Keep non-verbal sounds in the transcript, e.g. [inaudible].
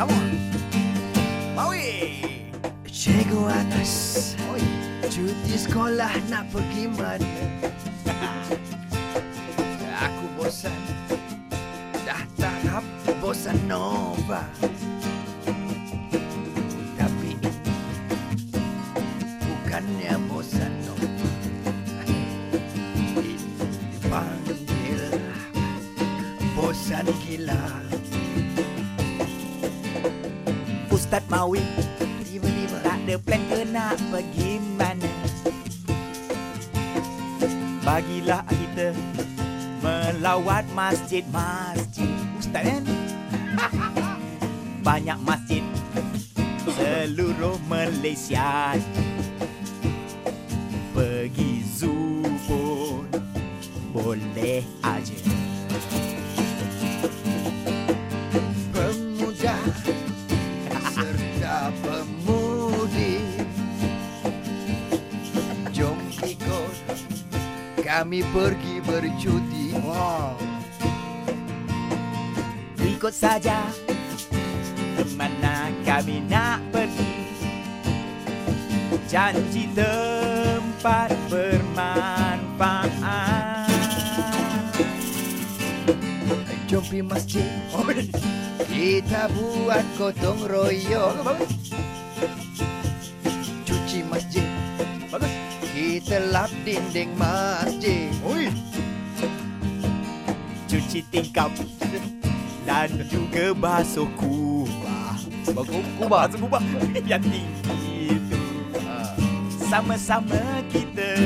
Come on. Maui. Cikgu atas. Oi. Cuti sekolah nak pergi mana? [laughs] Aku bosan. Dah tahap bosan Nova. Tapi bukannya bosan Nova. Bosan gila. Ustaz Mawi. Tiba-tiba tak ada plan ke nak pergi mana? Bagilah kita melawat masjid-masjid. Ustaz kan? Banyak masjid seluruh Malaysia. Pergi zoo pun boleh aja kami pergi bercuti. Wow. Ikut saja. Kemana kami nak pergi? Janji tempat bermanfaat. Jom pergi masjid [laughs] Kita buat gotong royong Lap dinding masjid. Oi. Cuci tingkap Dan juga basuh kubah. Bagus kubah. Basuh kubah [laughs] Yang tinggi itu. Sama-sama kita